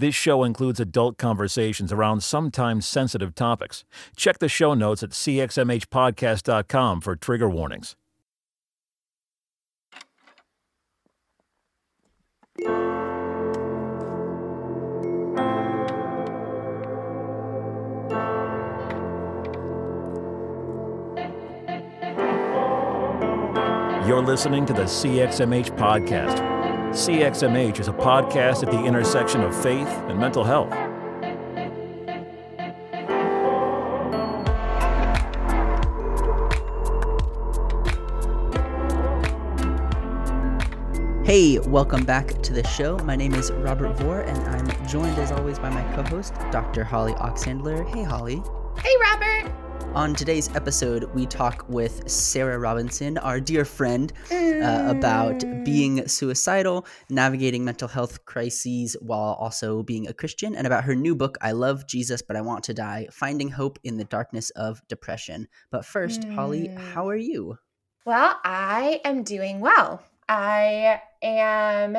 This show includes adult conversations around sometimes sensitive topics. Check the show notes at cxmhpodcast.com for trigger warnings. You're listening to the CXMH Podcast. CXMH is a podcast at the intersection of faith and mental health. Hey, welcome back to the show. My name is Robert Vore, and I'm joined as always by my co host, Dr. Holly Oxhandler. Hey, Holly. Hey, Robert. On today's episode, we talk with Sarah Robinson, our dear friend, uh, about being suicidal, navigating mental health crises while also being a Christian, and about her new book, I Love Jesus, But I Want to Die Finding Hope in the Darkness of Depression. But first, Holly, how are you? Well, I am doing well. I am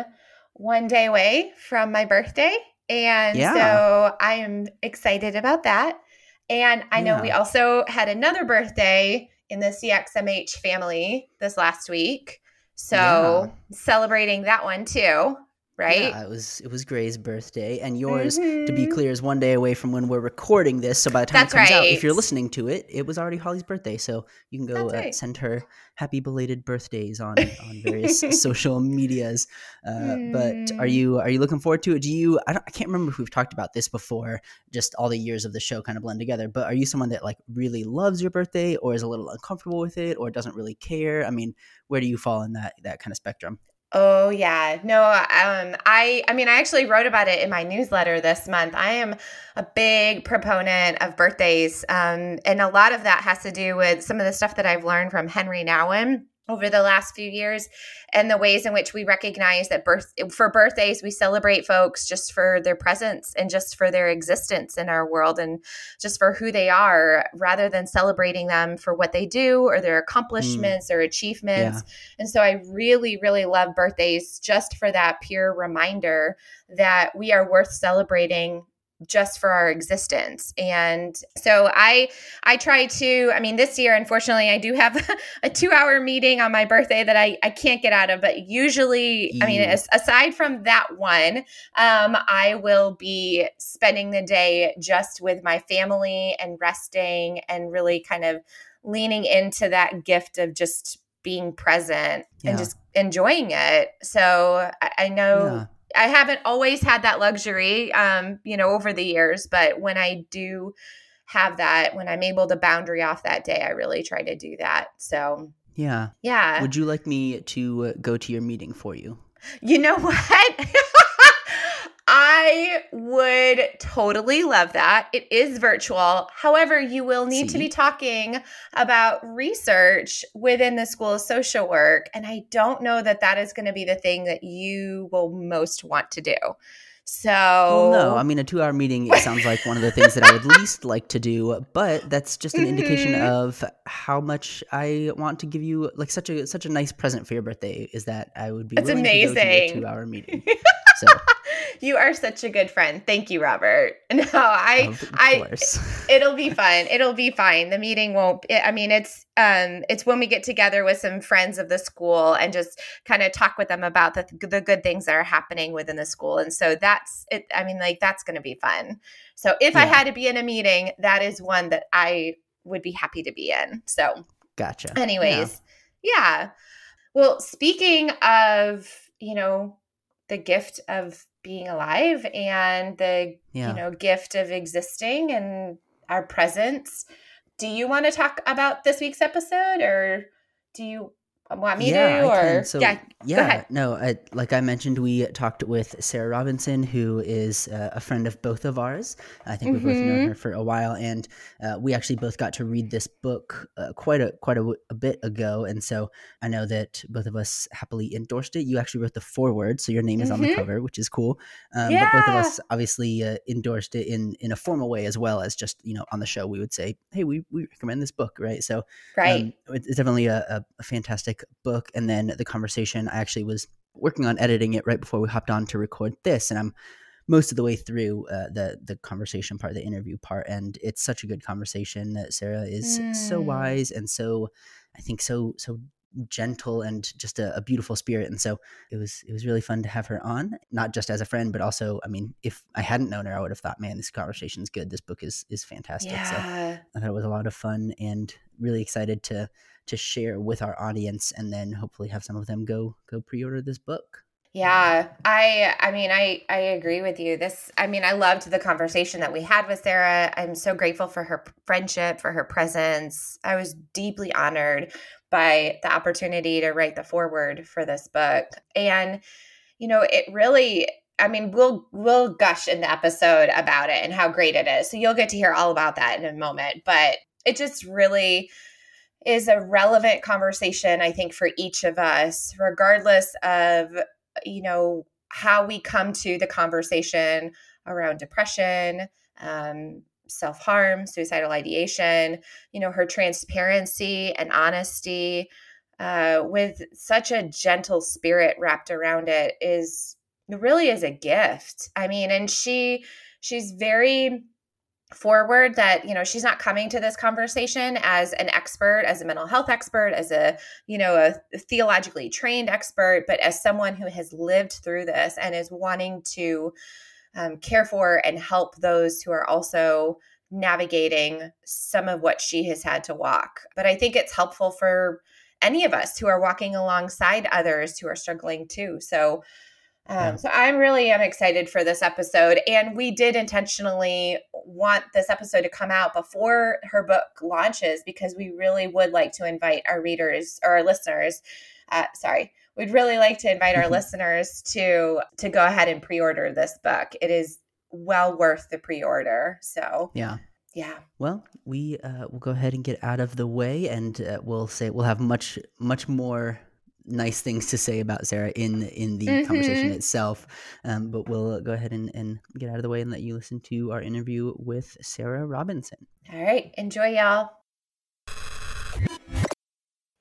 one day away from my birthday. And Yeah. so I am excited about that. And I know we also had another birthday in the CXMH family this last week. So celebrating that one too, right? Yeah, it was it was Gray's birthday, and yours, to be Mhm. clear, is one day away from when we're recording this. So by the time That's it comes out, if you're listening to it, it was already Holly's birthday. So you can go uh, right. send her happy belated birthdays on on various social medias. Uh, But are Mm. you are you looking forward to it? Do you? I, don't, I can't remember if we've talked about this before. Just all the years of the show kind of blend together. But are you someone that like really loves your birthday, or is a little uncomfortable with it, or doesn't really care? I mean, where do you fall in that that kind of spectrum? Oh yeah. No, um I I mean I actually wrote about it in my newsletter this month. I am a big proponent of birthdays. Um and a lot of that has to do with some of the stuff that I've learned from Henri Nouwen over the last few years and the ways in which we recognize that birth for birthdays we celebrate folks just for their presence and just for their existence in our world and just for who they are rather than celebrating them for what they do or their mm. accomplishments or achievements. And so I really, really love birthdays just for that pure reminder that we are worth celebrating just for our existence. And so I I try to, I mean, this year, unfortunately, I do have a two hour meeting on my birthday that I, I can't get out of. But usually, I mean, as, aside from that one, um, I will be spending the day just with my family and resting and really kind of leaning into that gift of just being present Yeah. and just enjoying it. So I, I know Yeah. I haven't always had that luxury, um, you know, over the years, but when I do have that, when I'm able to boundary off that day, I really try to do that. So Yeah. yeah, Would you like me to go to your meeting for you? you know what? I would totally love that. It is virtual. However, you will need to be talking about research within the School of Social Work. And I don't know that that is going to be the thing that you will most want to do. So, Well, no. I mean, a two-hour meeting. It sounds like one of the things that I would least like to do, but that's just an indication Mhm. of how much I want to give you, like such a such a nice present for your birthday. Is that I would be That's willing to go to amazing. your two-hour meeting. So, you are such a good friend. Thank you, Robert. No, I, I, it'll be fun. It'll be fine. The meeting won't. It, I mean, it's um, it's when we get together with some friends of the school and just kind of talk with them about the the good things that are happening within the school. And so that's it. I mean, like that's going to be fun. So if I had to be in a meeting, that is one that I would be happy to be in. So gotcha. anyways yeah. well speaking of you know the gift of being alive and the Yeah. you know gift of existing and our presence do you want to talk about this week's episode or do you want me yeah, to or. So, yeah yeah, no, I, like I mentioned, we talked with Sarah Robinson, who is uh, a friend of both of ours. I think we've both known her for a while, and uh, we actually both got to read this book uh, quite a quite a, a bit ago. And so I know that both of us happily endorsed it. You actually wrote the foreword, so your name is on the Mhm. cover, which is cool. Um, But both of us obviously uh, endorsed it in in a formal way as well as just you know on the show we would say, hey, we we recommend this book, right? So right um, it's definitely a, a, a book. And then the conversation, I actually was working on editing it right before we hopped on to record this, and I'm most of the way through uh, the the conversation part, the interview part, and it's such a good conversation. That Sarah is mm. so wise and so, I think so so gentle and just a, a, beautiful spirit and so it was it was really fun to have her on not just as a friend but also i mean if i hadn't known her i would have thought man this conversation is good. This book is is fantastic. Yeah. so i thought it was a lot of fun and really excited to to share with our audience and then hopefully have some of them go go pre-order this book yeah, I I mean I I agree with you. This I mean I loved the conversation that we had with Sarah. I'm so grateful for her friendship, for her presence. I was deeply honored by the opportunity to write the foreword for this book. And you know, it really I mean, we'll we'll gush in the episode about it and how great it is. So you'll get to hear all about that in a moment, but it just really is a relevant conversation I think for each of us regardless of you know, how we come to the conversation around depression, um, self harm, suicidal ideation, you know, her transparency and honesty uh, with such a gentle spirit wrapped around it is really is a gift. I mean, and she, she's very forward that you know she's not coming to this conversation as an expert as a mental health expert as a you know a theologically trained expert but as someone who has lived through this and is wanting to um, care for and help those who are also navigating some of what she has had to walk. But i think it's helpful for any of us who are walking alongside others who are struggling too. So um, yeah. So I'm really am excited for this episode, and we did intentionally want this episode to come out before her book launches because we really would like to invite our readers or our listeners. Uh, sorry, we'd really like to invite our listeners to to go ahead and pre-order this book. It is well worth the pre-order. So yeah, yeah. Well, we uh, will go ahead and get out of the way, and uh, we'll say we'll have much much more nice things to say about Sarah in in the mm-hmm. conversation itself. Um, but we'll go ahead and, and get out of the way and let you listen to our interview with Sarah Robinson. All right. Enjoy, y'all.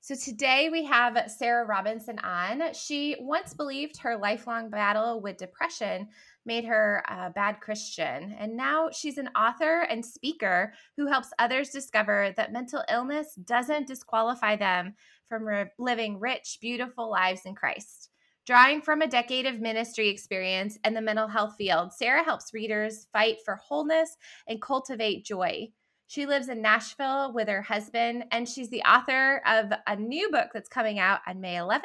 So today we have Sarah Robinson on. She once believed her lifelong battle with depression made her a bad Christian. And now she's an author and speaker who helps others discover that mental illness doesn't disqualify them from re- living rich, beautiful lives in Christ. Drawing from a decade of ministry experience in the mental health field, Sarah helps readers fight for wholeness and cultivate joy. She lives in Nashville with her husband, and she's the author of a new book that's coming out on May 11th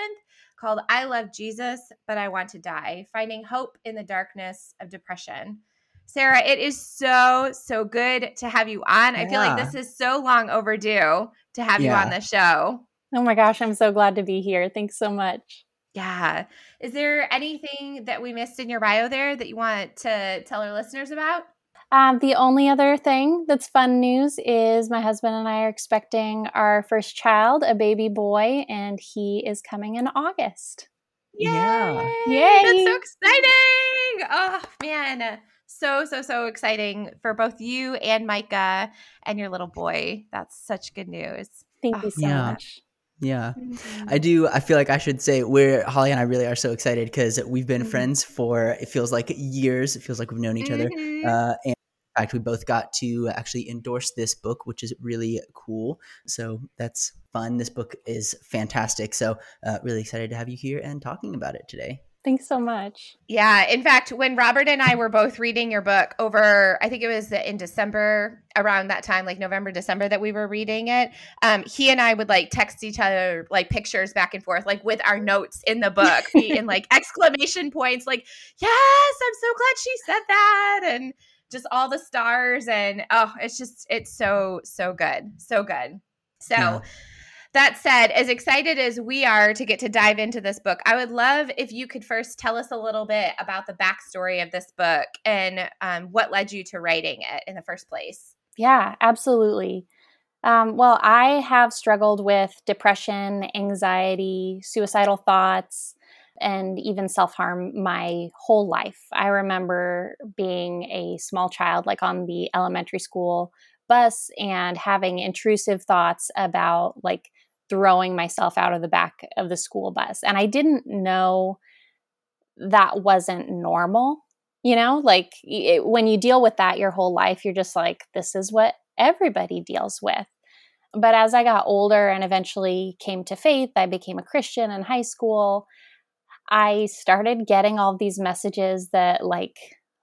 called I Love Jesus, But I Want to Die Finding Hope in the Darkness of Depression. Sarah, it is so, so good to have you on. Yeah. I feel like this is so long overdue to have yeah. you on the show. Oh my gosh, I'm so glad to be here. Thanks so much. Yeah. Is there anything that we missed in your bio there that you want to tell our listeners about? Um, the only other thing that's fun news is my husband and I are expecting our first child, a baby boy, and he is coming in August. Yay! Yeah. Yay! That's so exciting! Oh, man. So, so, so exciting for both you and Micah and your little boy. That's such good news. Thank oh, you so yeah. much. Yeah. Mm-hmm. I do. I feel like I should say we're Holly and I really are so excited because we've been mm-hmm. friends for it feels like years. It feels like we've known each other. Mm-hmm. Uh, and in fact, we both got to actually endorse this book, which is really cool. So that's fun. This book is fantastic. So, uh, really excited to have you here and talking about it today. Thanks so much. Yeah. In fact, when Robert and I were both reading your book over, I think it was in December, around that time, like November, December, that we were reading it, um, he and I would like text each other like pictures back and forth, like with our notes in the book, in like exclamation points, like, yes, I'm so glad she said that. And just all the stars. And oh, it's just, it's so, so good. So good. So, yeah that said, as excited as we are to get to dive into this book, I would love if you could first tell us a little bit about the backstory of this book and um, what led you to writing it in the first place. Yeah, absolutely. Um, well, I have struggled with depression, anxiety, suicidal thoughts, and even self harm my whole life. I remember being a small child, like on the elementary school bus, and having intrusive thoughts about like throwing myself out of the back of the school bus. And I didn't know that wasn't normal. You know, like it, when you deal with that your whole life, you're just like, this is what everybody deals with. But as I got older and eventually came to faith, I became a Christian in high school. I started getting all these messages that, like,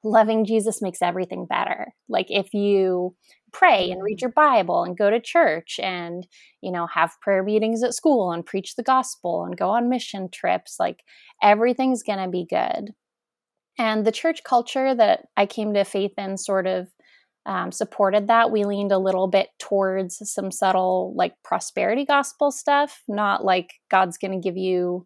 loving Jesus makes everything better. Like, if you pray and read mm. your Bible and go to church and, you know, have prayer meetings at school and preach the gospel and go on mission trips, like, everything's going to be good. And the church culture that I came to faith in sort of um, supported that. We leaned a little bit towards some subtle, like prosperity gospel stuff, not like God's going to give you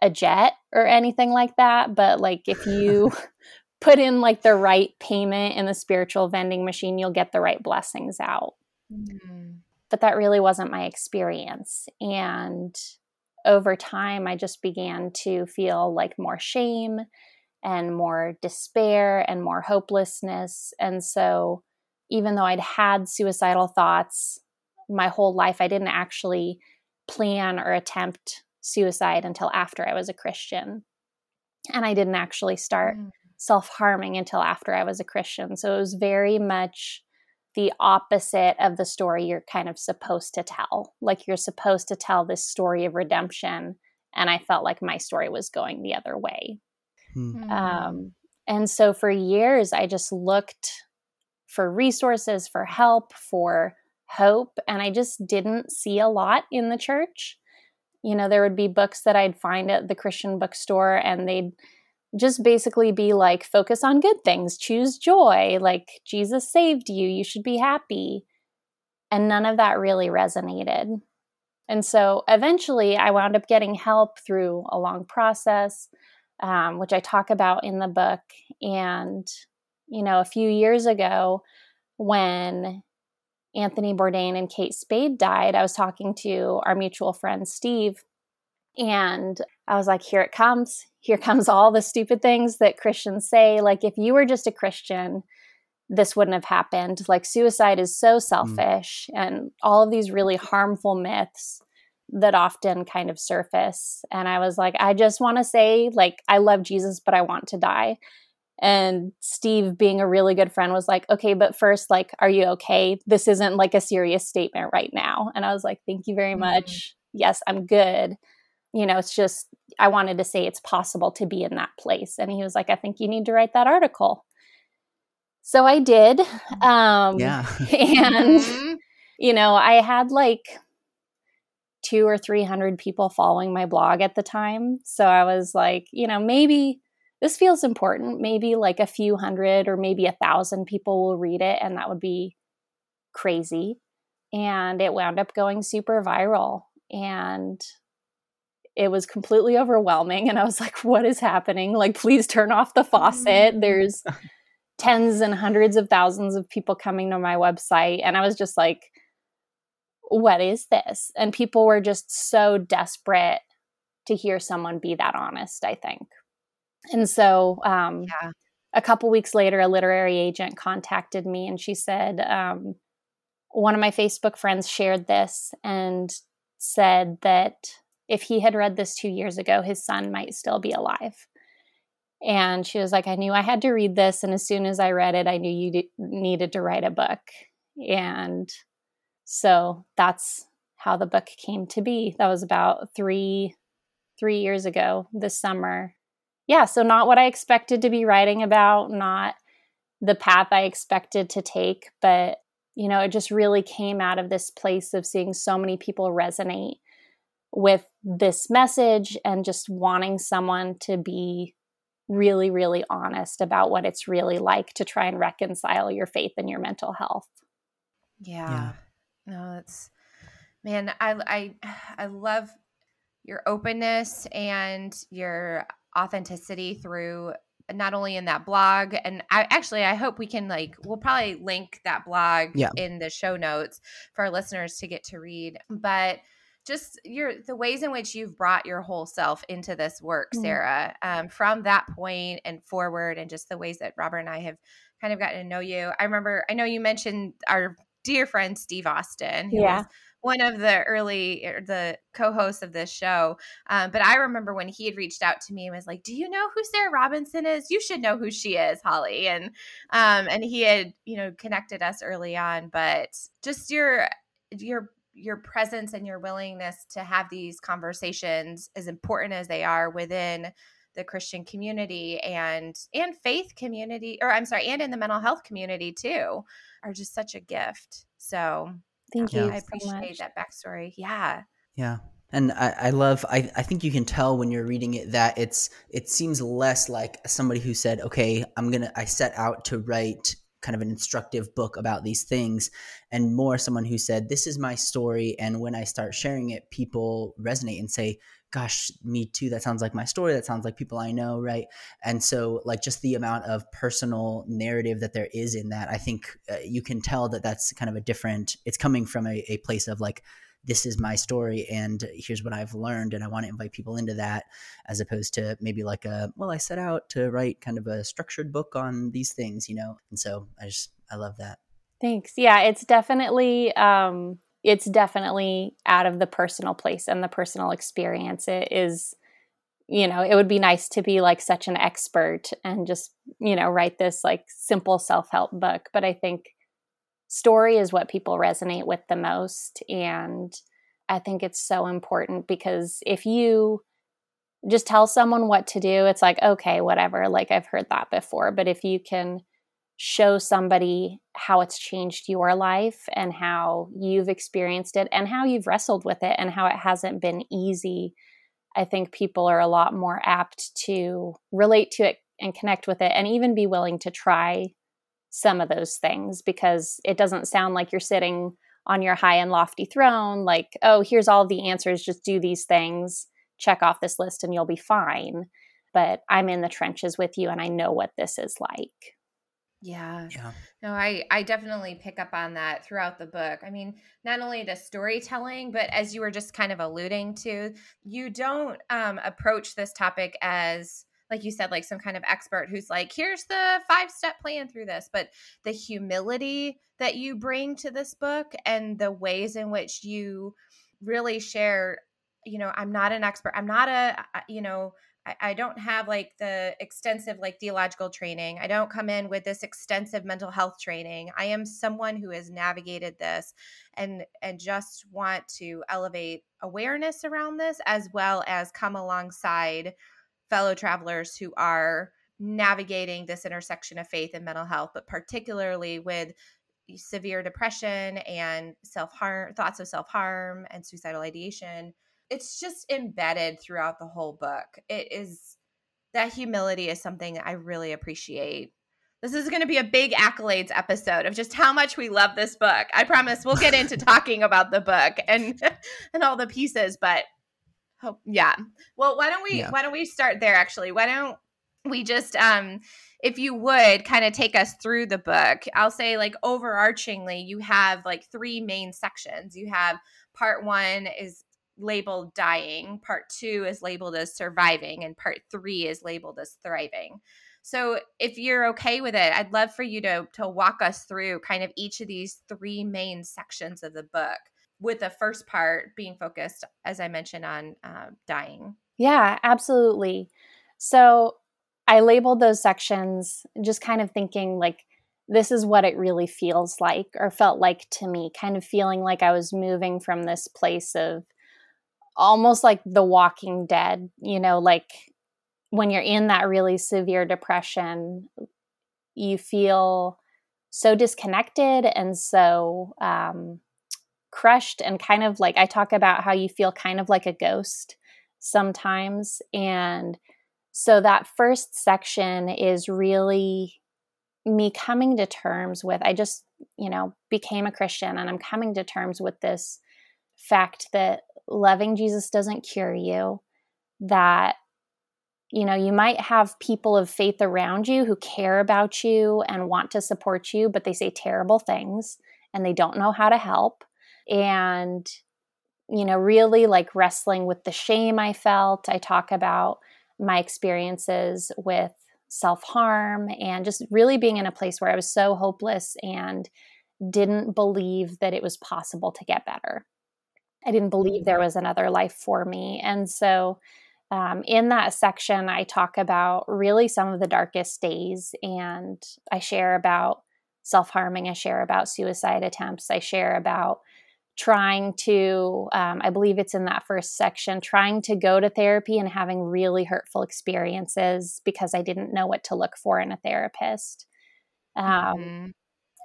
a jet or anything like that. But like if you put in like the right payment in the spiritual vending machine, you'll get the right blessings out. Mm-hmm. But that really wasn't my experience. And over time, I just began to feel like more shame and more despair and more hopelessness. And so, even though I'd had suicidal thoughts my whole life, I didn't actually plan or attempt suicide until after I was a Christian. And I didn't actually start mm. Self harming until after I was a Christian. So it was very much the opposite of the story you're kind of supposed to tell. Like you're supposed to tell this story of redemption. And I felt like my story was going the other way. Mm. Um, and so for years, I just looked for resources, for help, for hope. And I just didn't see a lot in the church you know there would be books that i'd find at the christian bookstore and they'd just basically be like focus on good things. Choose joy. Like jesus saved you. You should be happy. And none of that really resonated. And so eventually i wound up getting help through a long process um, which i talk about in the book. And you know a few years ago when Anthony Bourdain and Kate Spade died, I was talking to our mutual friend Steve, and I was like, here it comes. Here comes all the stupid things that Christians say. Like, if you were just a Christian, this wouldn't have happened. Like, suicide is so mm. selfish, mm. and all of these really harmful myths that often kind of surface. And I was like, I just want to say, like, I love Jesus, but I want to die. And Steve, being a really good friend, was like, okay, but first, like, are you okay? This isn't like a serious statement right now. And I was like, thank you very mm-hmm. much. Yes, I'm good. You know, it's just, I wanted to say it's possible to be in that place. And he was like, I think you need to write that article. So I did. Um, yeah. and, mm-hmm. you know, I had like two or 300 people following my blog at the time. So I was like, you know, maybe this feels important. Maybe like a few hundred or maybe a thousand people will read it, and that would be crazy. And it wound up going super viral. And it was completely overwhelming. And I was like, what is happening? Like, please turn off the faucet. There's tens and hundreds of thousands of people coming to my website. And I was just like, what is this? And people were just so desperate to hear someone be that honest, I think. And so, um, yeah. a couple weeks later, a literary agent contacted me and she said, um, one of my Facebook friends shared this and said that if he had read this two years ago, his son might still be alive. And she was like, I knew I had to read this. And as soon as I read it, I knew you d- needed to write a book. And so that's how the book came to be. That was about three three years ago this summer yeah, so not what I expected to be writing about, not the path I expected to take, but you know, it just really came out of this place of seeing so many people resonate with this message and just wanting someone to be really, really honest about what it's really like to try and reconcile your faith and your mental health. Yeah. yeah. No, it's man, I I I love your openness and your authenticity through not only in that blog and I actually I hope we can like we'll probably link that blog yeah. in the show notes for our listeners to get to read but just your the ways in which you've brought your whole self into this work mm-hmm. Sarah um, from that point and forward and just the ways that Robert and I have kind of gotten to know you I remember I know you mentioned our dear friend Steve Austin who yeah. was one of the early er, the co-hosts of this show. Um, but I remember when he had reached out to me and was like, "Do you know who Sarah Robinson is? You should know who she is, Holly." And um, and he had you know connected us early on, but just your your your presence and your willingness to have these conversations as important as they are within the Christian community and and faith community or I'm sorry and in the mental health community too are just such a gift. So thank you. I appreciate so that backstory. Yeah. Yeah. And I, I love I, I think you can tell when you're reading it that it's it seems less like somebody who said, Okay, I'm gonna I set out to write kind of an instructive book about these things and more someone who said this is my story and when i start sharing it people resonate and say gosh me too that sounds like my story that sounds like people i know right? And so like just the amount of personal narrative that there is in that i think uh, you can tell that that's kind of a different it's coming from a, a place of like this is my story and here's what I've learned and I want to invite people into that as opposed to maybe like a well I set out to write kind of a structured book on these things you know? And so I just I love that. Thanks. Yeah it's definitely um it's definitely out of the personal place and the personal experience. It is you know it would be nice to be like such an expert and just you know write this like simple self-help book but i think story is what people resonate with the most. And I think it's so important because if you just tell someone what to do, it's like, okay, whatever, like I've heard that before. But if you can show somebody how it's changed your life and how you've experienced it and how you've wrestled with it and how it hasn't been easy, I think people are a lot more apt to relate to it and connect with it and even be willing to try some of those things because it doesn't sound like you're sitting on your high and lofty throne like oh here's all the answers just do these things check off this list and you'll be fine but i'm in the trenches with you and i know what this is like yeah. Yeah. No, I I definitely pick up on that throughout the book. I mean, not only the storytelling, but as you were just kind of alluding to, you don't um approach this topic as like you said, like some kind of expert who's like, here's the five step plan through this. But the humility that you bring to this book and the ways in which you really share, you know, I'm not an expert. I'm not a, you know, I, don't have like the extensive like theological training. I don't come in with this extensive mental health training. I am someone who has navigated this and and just want to elevate awareness around this as well as come alongside fellow travelers who are navigating this intersection of faith and mental health, but particularly with severe depression and self harm, thoughts of self harm and suicidal ideation. It's just embedded throughout the whole book. It is that humility is something I really appreciate. This is going to be a big accolades episode of just how much we love this book. I promise we'll get into talking about the book and and all the pieces, but Oh, yeah. Well, why don't we yeah. why don't we start there actually? Why don't we just um if you would kind of take us through the book. I'll say like overarchingly you have like three main sections. You have part 1 is labeled dying, part 2 is labeled as surviving and part 3 is labeled as thriving. So if you're okay with it, I'd love for you to to walk us through kind of each of these three main sections of the book with the first part being focused, as I mentioned, on uh, dying. Yeah, absolutely. So I labeled those sections just kind of thinking like, this is what it really feels like or felt like to me, kind of feeling like I was moving from this place of almost like the walking dead, you know, like when you're in that really severe depression, you feel so disconnected and so um, crushed and kind of like I talk about how you feel kind of like a ghost sometimes. And so that first section is really me coming to terms with, I just, you know, became a Christian and I'm coming to terms with this fact that loving Jesus doesn't cure you, that you know, you might have people of faith around you who care about you and want to support you, but they say terrible things and they don't know how to help and you know really like wrestling with the shame i felt i talk about my experiences with self-harm and just really being in a place where i was so hopeless and didn't believe that it was possible to get better I didn't believe there was another life for me. And so um, in that section, I talk about really some of the darkest days and I share about self harming, I share about suicide attempts, I share about trying to, um, I believe it's in that first section, trying to go to therapy and having really hurtful experiences because I didn't know what to look for in a therapist. Um, mm-hmm.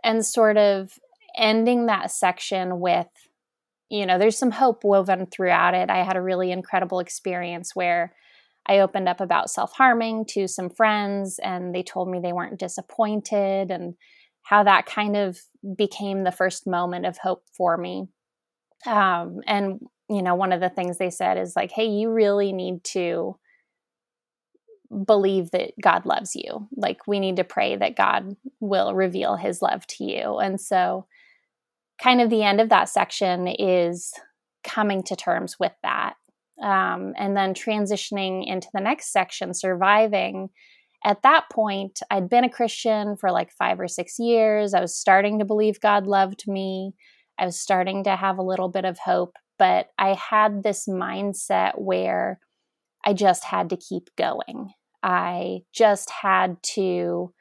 And sort of ending that section with, you know, there's some hope woven throughout it. I had a really incredible experience where I opened up about self harming to some friends, and they told me they weren't disappointed, and how that kind of became the first moment of hope for me. Um, and, you know, one of the things they said is like, hey, you really need to believe that God loves you. Like, we need to pray that God will reveal his love to you. And so, kind of the end of that section is coming to terms with that. Um, and then transitioning into the next section, surviving. At that point, I'd been a Christian for like five or six years. I was starting to believe God loved me. I was starting to have a little bit of hope, but I had this mindset where I just had to keep going. I just had to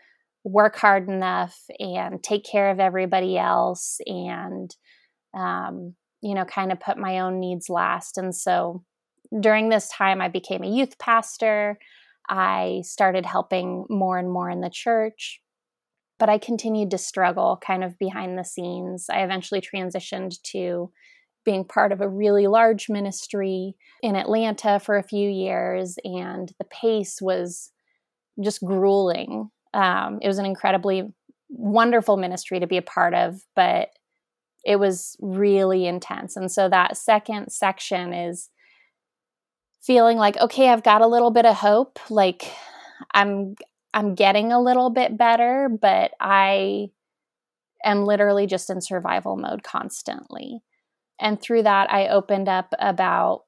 work hard enough and take care of everybody else and, um, you know, kind of put my own needs last. And so during this time, I became a youth pastor. I started helping more and more in the church but I continued to struggle kind of behind the scenes. I eventually transitioned to being part of a really large ministry in Atlanta for a few years, and the pace was just grueling. Um, it was an incredibly wonderful ministry to be a part of, but it was really intense. And so that second section is feeling like, okay, I've got a little bit of hope. Like, I'm I'm getting a little bit better, but I am literally just in survival mode constantly. And through that, I opened up about,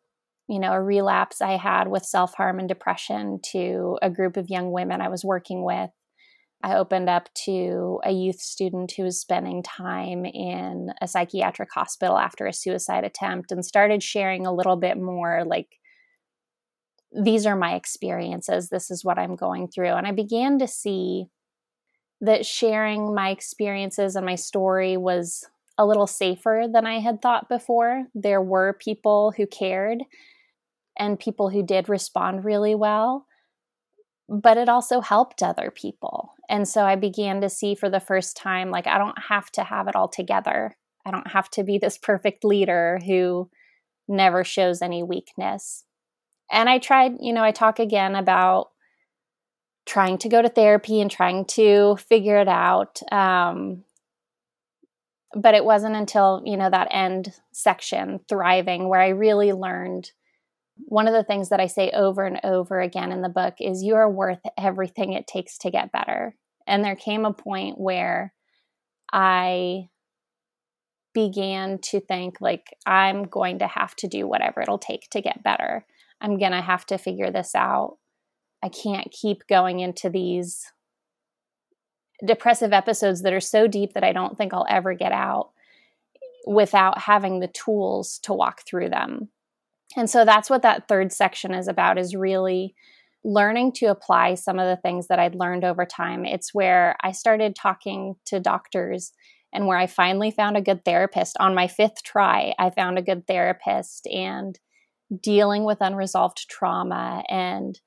you know, a relapse I had with self harm and depression to a group of young women I was working with. I opened up to a youth student who was spending time in a psychiatric hospital after a suicide attempt and started sharing a little bit more like these are my experiences. This is what I'm going through. And I began to see that sharing my experiences and my story was a little safer than I had thought before. There were people who cared and people who did respond really well, but it also helped other people. And so I began to see for the first time like, I don't have to have it all together. I don't have to be this perfect leader who never shows any weakness and I tried, you know, I talk again about trying to go to therapy and trying to figure it out. Um, but it wasn't until, you know, that end section, thriving, where I really learned one of the things that I say over and over again in the book is you are worth everything it takes to get better. And there came a point where I began to think like I'm going to have to do whatever it'll take to get better. I'm going to have to figure this out. I can't keep going into these depressive episodes that are so deep that I don't think I'll ever get out without having the tools to walk through them. And so that's what that third section is about is really learning to apply some of the things that I'd learned over time. It's where I started talking to doctors and where I finally found a good therapist on my fifth try. I found a good therapist and dealing with unresolved trauma and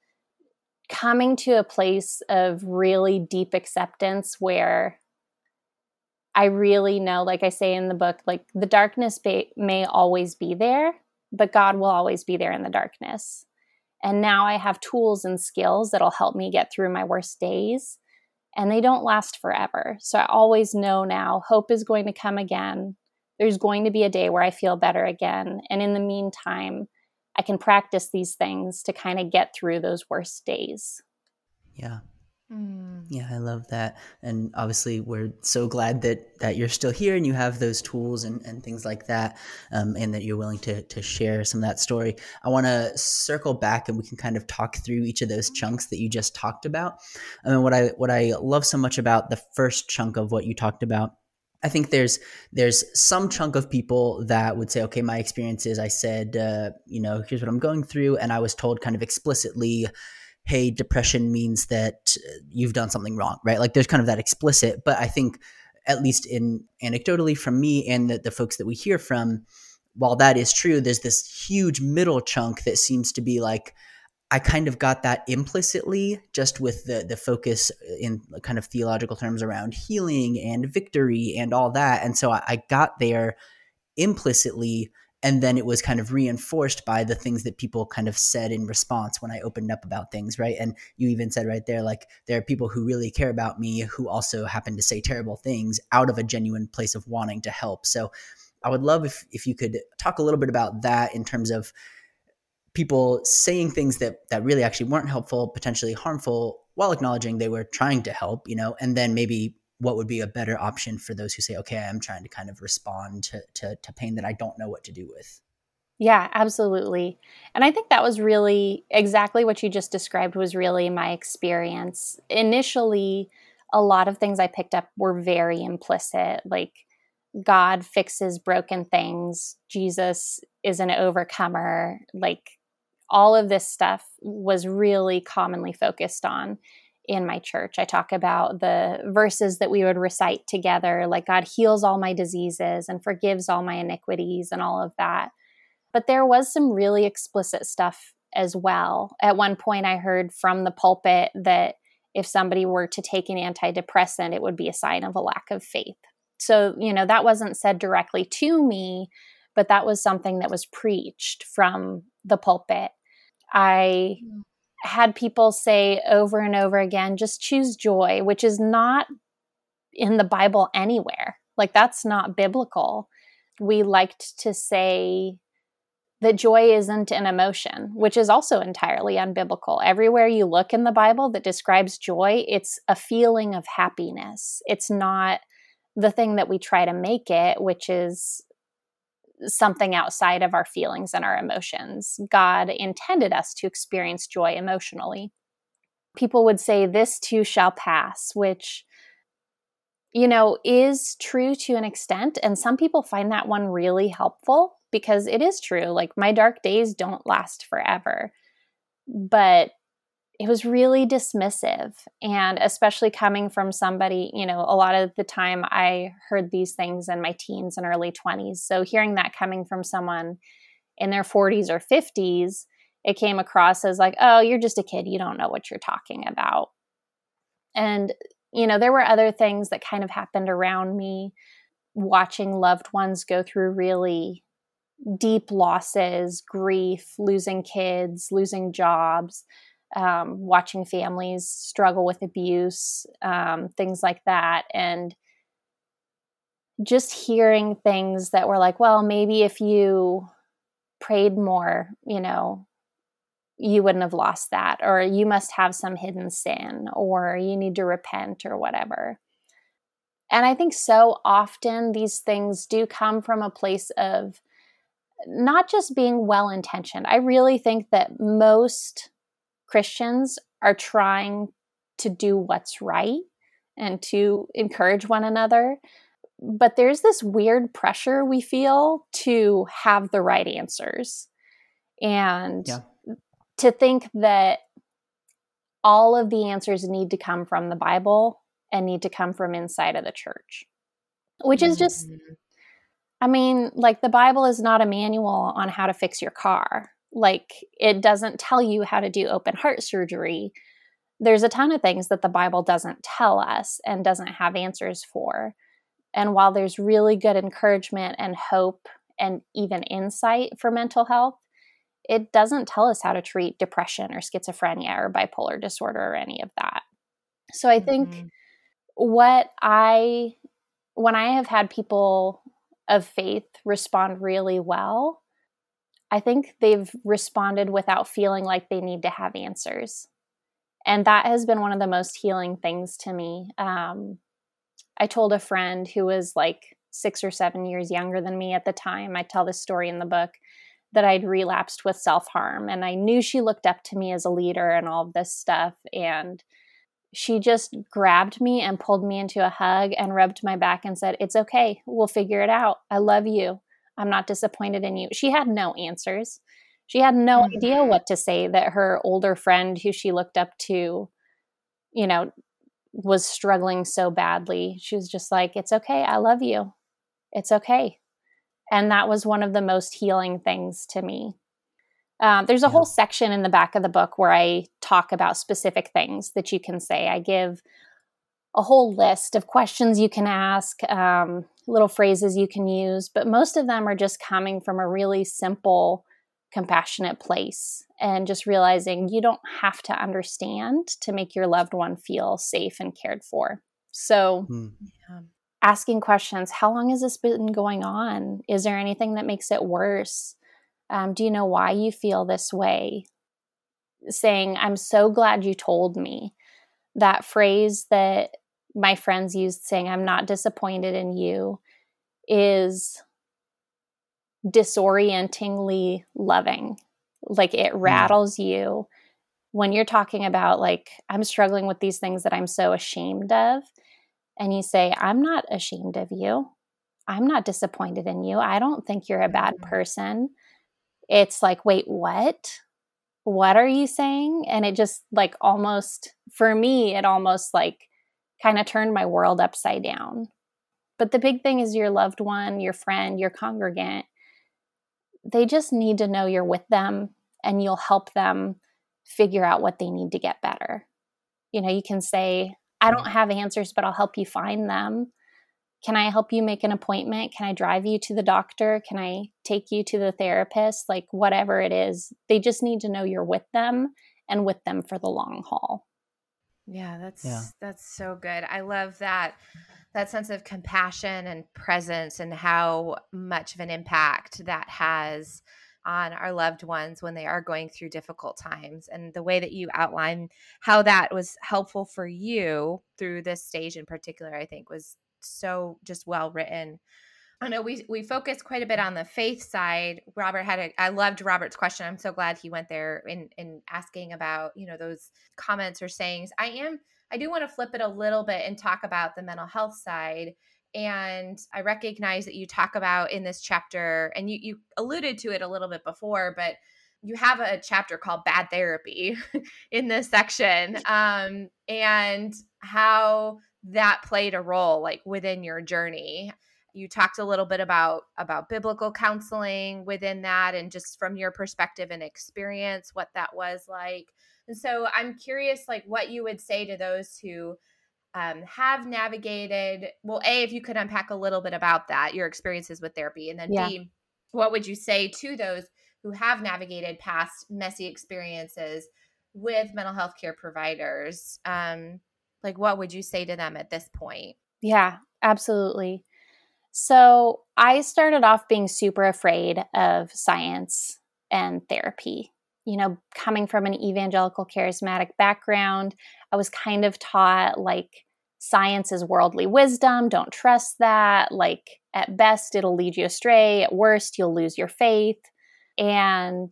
coming to a place of really deep acceptance where I really know, like I say in the book, like the darkness may, may always be there, but God will always be there in the darkness. And now I have tools and skills that'll help me get through my worst days. And they don't last forever. So I always know now hope is going to come again. There's going to be a day where I feel better again. And in the meantime, I can practice these things to kind of get through those worst days. Yeah. Mm. Yeah, I love that. And obviously we're so glad that that you're still here and you have those tools and, and things like that. Um, and that you're willing to to share some of that story. I want to circle back and we can kind of talk through each of those chunks that you just talked about. I mean what I what I love so much about the first chunk of what you talked about I think there's there's some chunk of people that would say, okay, my experience is I said, uh, you know, here's what I'm going through, and I was told kind of explicitly, hey, depression means that uh, you've done something wrong, right? Like there's kind of that explicit, but I think at least in anecdotally from me and the, the folks that we hear from, while that is true, there's this huge middle chunk that seems to be like, I kind of got that implicitly just with the the focus in kind of theological terms around healing and victory and all that. And so I, I got there implicitly and then it was kind of reinforced by the things that people kind of said in response when I opened up about things, right? And you even said right there, like, there are people who really care about me who also happen to say terrible things out of a genuine place of wanting to help. So I would love if, if you could talk a little bit about that in terms of people saying things that that really actually weren't helpful, potentially harmful, while acknowledging they were trying to help, you know, and then maybe what would be a better option for those who say, okay, I'm trying to kind of respond to, to, to pain that I don't know what to do with. Yeah, absolutely. And I think that was really exactly what you just described was really my experience. Initially, a lot of things I picked up were very implicit, like God fixes broken things, Jesus is an overcomer, like all of this stuff was really commonly focused on in my church. I talk about the verses that we would recite together, like God heals all my diseases and forgives all my iniquities and all of that. But there was some really explicit stuff as well. At one point, I heard from the pulpit that if somebody were to take an antidepressant, it would be a sign of a lack of faith. So, you know, that wasn't said directly to me, but that was something that was preached from the pulpit. I mm. had people say over and over again, just choose joy, which is not in the Bible anywhere. Like, that's not biblical. We liked to say that joy isn't an emotion, which is also entirely unbiblical. Everywhere you look in the Bible that describes joy, it's a feeling of happiness. It's not the thing that we try to make it, which is something outside of our feelings and our emotions. God intended us to experience joy emotionally. People would say, This too shall pass, which, you know, is true to an extent. And some people find that one really helpful because it is true. Like, my dark days don't last forever. But it was really dismissive and especially coming from somebody you know a lot of the time i heard these things in my teens and early 20s so hearing that coming from someone in their 40s or 50s it came across as like oh you're just a kid you don't know what you're talking about. And you know there were other things that kind of happened around me watching loved ones go through really deep losses grief losing kids losing jobs um, watching families struggle with abuse, um, things like that. And just hearing things that were like, well, maybe if you prayed more, you know, you wouldn't have lost that, or you must have some hidden sin, or you need to repent, or whatever. And I think so often these things do come from a place of not just being well intentioned. I really think that most Christians are trying to do what's right and to encourage one another. But there's this weird pressure we feel to have the right answers and yeah. to think that all of the answers need to come from the Bible and need to come from inside of the church, which is just, mm-hmm. I mean, like the Bible is not a manual on how to fix your car. Like it doesn't tell you how to do open heart surgery. There's a ton of things that the Bible doesn't tell us and doesn't have answers for. And while there's really good encouragement and hope and even insight for mental health, it doesn't tell us how to treat depression or schizophrenia or bipolar disorder or any of that. So I think mm-hmm. what I, when I have had people of faith respond really well, I think they've responded without feeling like they need to have answers. And that has been one of the most healing things to me. Um, I told a friend who was like six or seven years younger than me at the time, I tell this story in the book, that I'd relapsed with self harm. And I knew she looked up to me as a leader and all of this stuff. And she just grabbed me and pulled me into a hug and rubbed my back and said, It's okay. We'll figure it out. I love you. I'm not disappointed in you. She had no answers. She had no mm-hmm. idea what to say that her older friend, who she looked up to, you know, was struggling so badly. She was just like, It's okay. I love you. It's okay. And that was one of the most healing things to me. Um, there's a yeah. whole section in the back of the book where I talk about specific things that you can say. I give a whole list of questions you can ask, um, little phrases you can use, but most of them are just coming from a really simple, compassionate place and just realizing you don't have to understand to make your loved one feel safe and cared for. So, hmm. asking questions How long has this been going on? Is there anything that makes it worse? Um, do you know why you feel this way? Saying, I'm so glad you told me. That phrase that my friends used, saying, I'm not disappointed in you, is disorientingly loving. Like it hmm. rattles you when you're talking about, like, I'm struggling with these things that I'm so ashamed of. And you say, I'm not ashamed of you. I'm not disappointed in you. I don't think you're a bad mm-hmm. person it's like, wait, what? What are you saying? And it just like almost, for me, it almost like kind of turned my world upside down. But the big thing is your loved one, your friend, your congregant, they just need to know you're with them and you'll help them figure out what they need to get better. You know, you can say, I don't mm. have answers, but I'll help you find them. Can I help you make an appointment? Can I drive you to the doctor? Can I take you to the therapist? Like, whatever it is, they just need to know you're with them and with them for the long haul. Yeah, that's yeah. that's so good. I love that that sense of compassion and presence and how much of an impact that has on our loved ones when they are going through difficult times and the way that you outline how that was helpful for you through this stage in particular i think was so just well written. I know we we focused quite a bit on the faith side. Robert had a I loved Robert's question. I'm so glad he went there in in asking about, you know, those comments or sayings. I am I do want to flip it a little bit and talk about the mental health side. And I recognize that you talk about in this chapter, and you you alluded to it a little bit before, but you have a chapter called bad therapy in this section um, and how that played a role like within your journey you talked a little bit about about biblical counseling within that and just from your perspective and experience what that was like and so i'm curious like what you would say to those who um, have navigated well a if you could unpack a little bit about that your experiences with therapy and then yeah. b what would you say to those who have navigated past messy experiences with mental health care providers um, like, what would you say to them at this point? Yeah, absolutely. So, I started off being super afraid of science and therapy. You know, coming from an evangelical charismatic background, I was kind of taught like science is worldly wisdom, don't trust that. Like, at best, it'll lead you astray. At worst, you'll lose your faith. And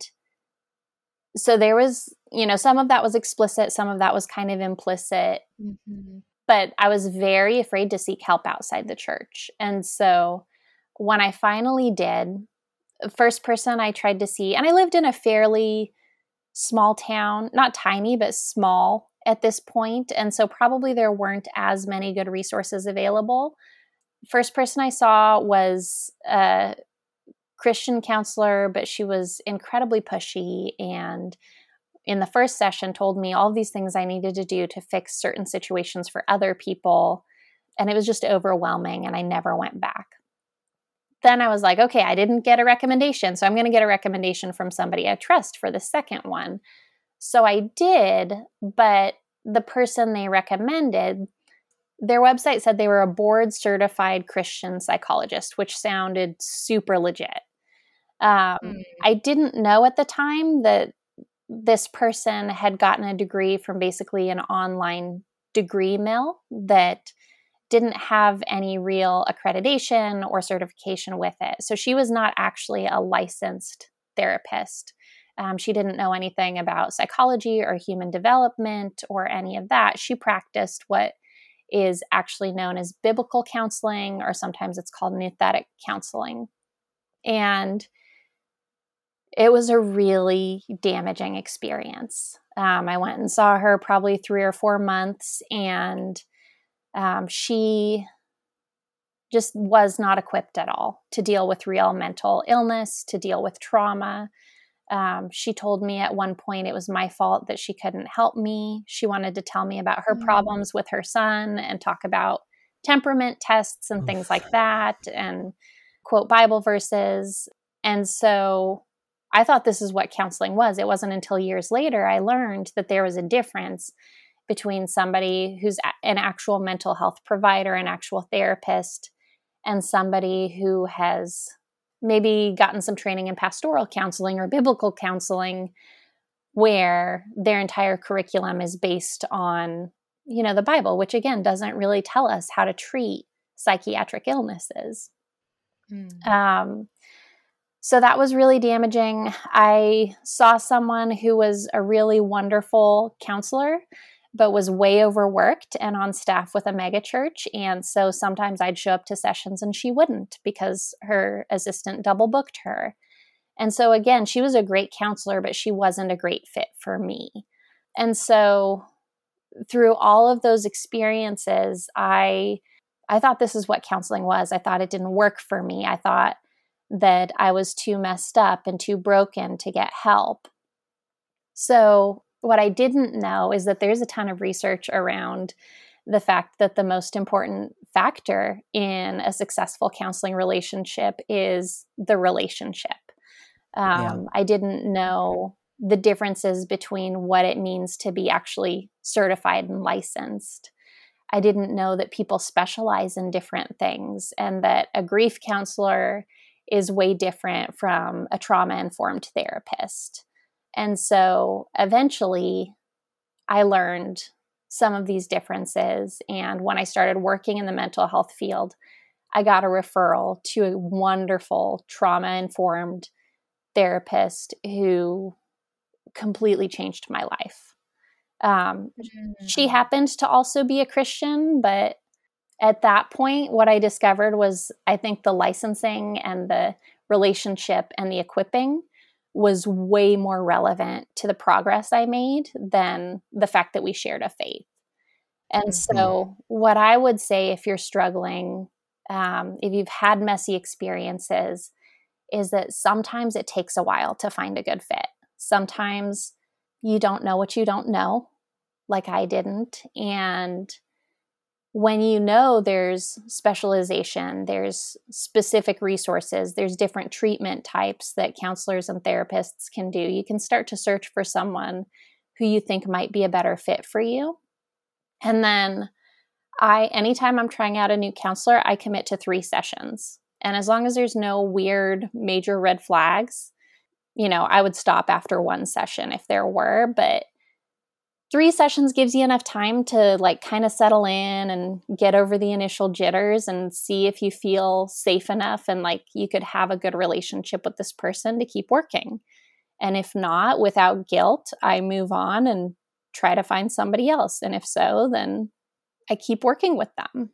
so there was you know some of that was explicit some of that was kind of implicit mm-hmm. But i was very afraid to seek help outside the church. And so when i finally did first person i tried to see and i lived in a fairly small town not tiny but small at this point and so probably there weren't as many good resources available. First person i saw was a christian counselor but she was incredibly pushy and in the first session told me all these things I needed to do to fix certain situations for other people. And it was just overwhelming, and I never went back. Then I was like, okay, I didn't get a recommendation. So I'm going to get a recommendation from somebody I trust for the second one. So I did, but the person they recommended, their website said they were a board certified Christian psychologist, which sounded super legit. Um, mm. I didn't know at the time that this person had gotten a degree from basically an online degree mill that didn't have any real accreditation or certification with it. So she was not actually a licensed therapist. Um, she didn't know anything about psychology or human development or any of that. She practiced what is actually known as biblical counseling, or sometimes it's called nouthetic counseling. And it was a really damaging experience. Um, I went and saw her probably three or four months, and um, she just was not equipped at all to deal with real mental illness, to deal with trauma. Um, she told me at one point it was my fault that she couldn't help me. She wanted to tell me about her mm. problems with her son and talk about temperament tests and things like that and quote Bible verses. And so I thought this is what counseling was. It wasn't until years later I learned that there was a difference between somebody who's an actual mental health provider, an actual therapist, and somebody who has maybe gotten some training in pastoral counseling or biblical counseling where their entire curriculum is based on you know the bible which again doesn't really tell us how to treat psychiatric illnesses mm. um, so that was really damaging i saw someone who was a really wonderful counselor but was way overworked and on staff with a megachurch. And so sometimes I'd show up to sessions and she wouldn't because her assistant double booked her. And so again, she was a great counselor, but she wasn't a great fit for me. And so through all of those experiences, I I thought this is what counseling was. I thought it didn't work for me. I thought that I was too messed up and too broken to get help. So what I didn't know is that there's a ton of research around the fact that the most important factor in a successful counseling relationship is the relationship. Um, yeah. I didn't know the differences between what it means to be actually certified and licensed. I didn't know that people specialize in different things and that a grief counselor is way different from a trauma informed therapist. And so eventually I learned some of these differences. And when I started working in the mental health field, I got a referral to a wonderful trauma informed therapist who completely changed my life. Um, mm-hmm. She happened to also be a Christian, but at that point, what I discovered was I think the licensing and the relationship and the equipping was way more relevant to the progress I made than the fact that we shared a faith. And mm-hmm. so, what I would say if you're struggling, um, if you've had messy experiences, is that sometimes it takes a while to find a good fit. Sometimes you don't know what you don't know, like I didn't. And when you know there's specialization, there's specific resources, there's different treatment types that counselors and therapists can do, you can start to search for someone who you think might be a better fit for you. And then I anytime I'm trying out a new counselor, I commit to 3 sessions. And as long as there's no weird major red flags, you know, I would stop after one session if there were, but three sessions gives you enough time to like kind of settle in and get over the initial jitters and see if you feel safe enough and like you could have a good relationship with this person to keep working. And if not, without guilt, I move on and try to find somebody else. And if so, then I keep working with them.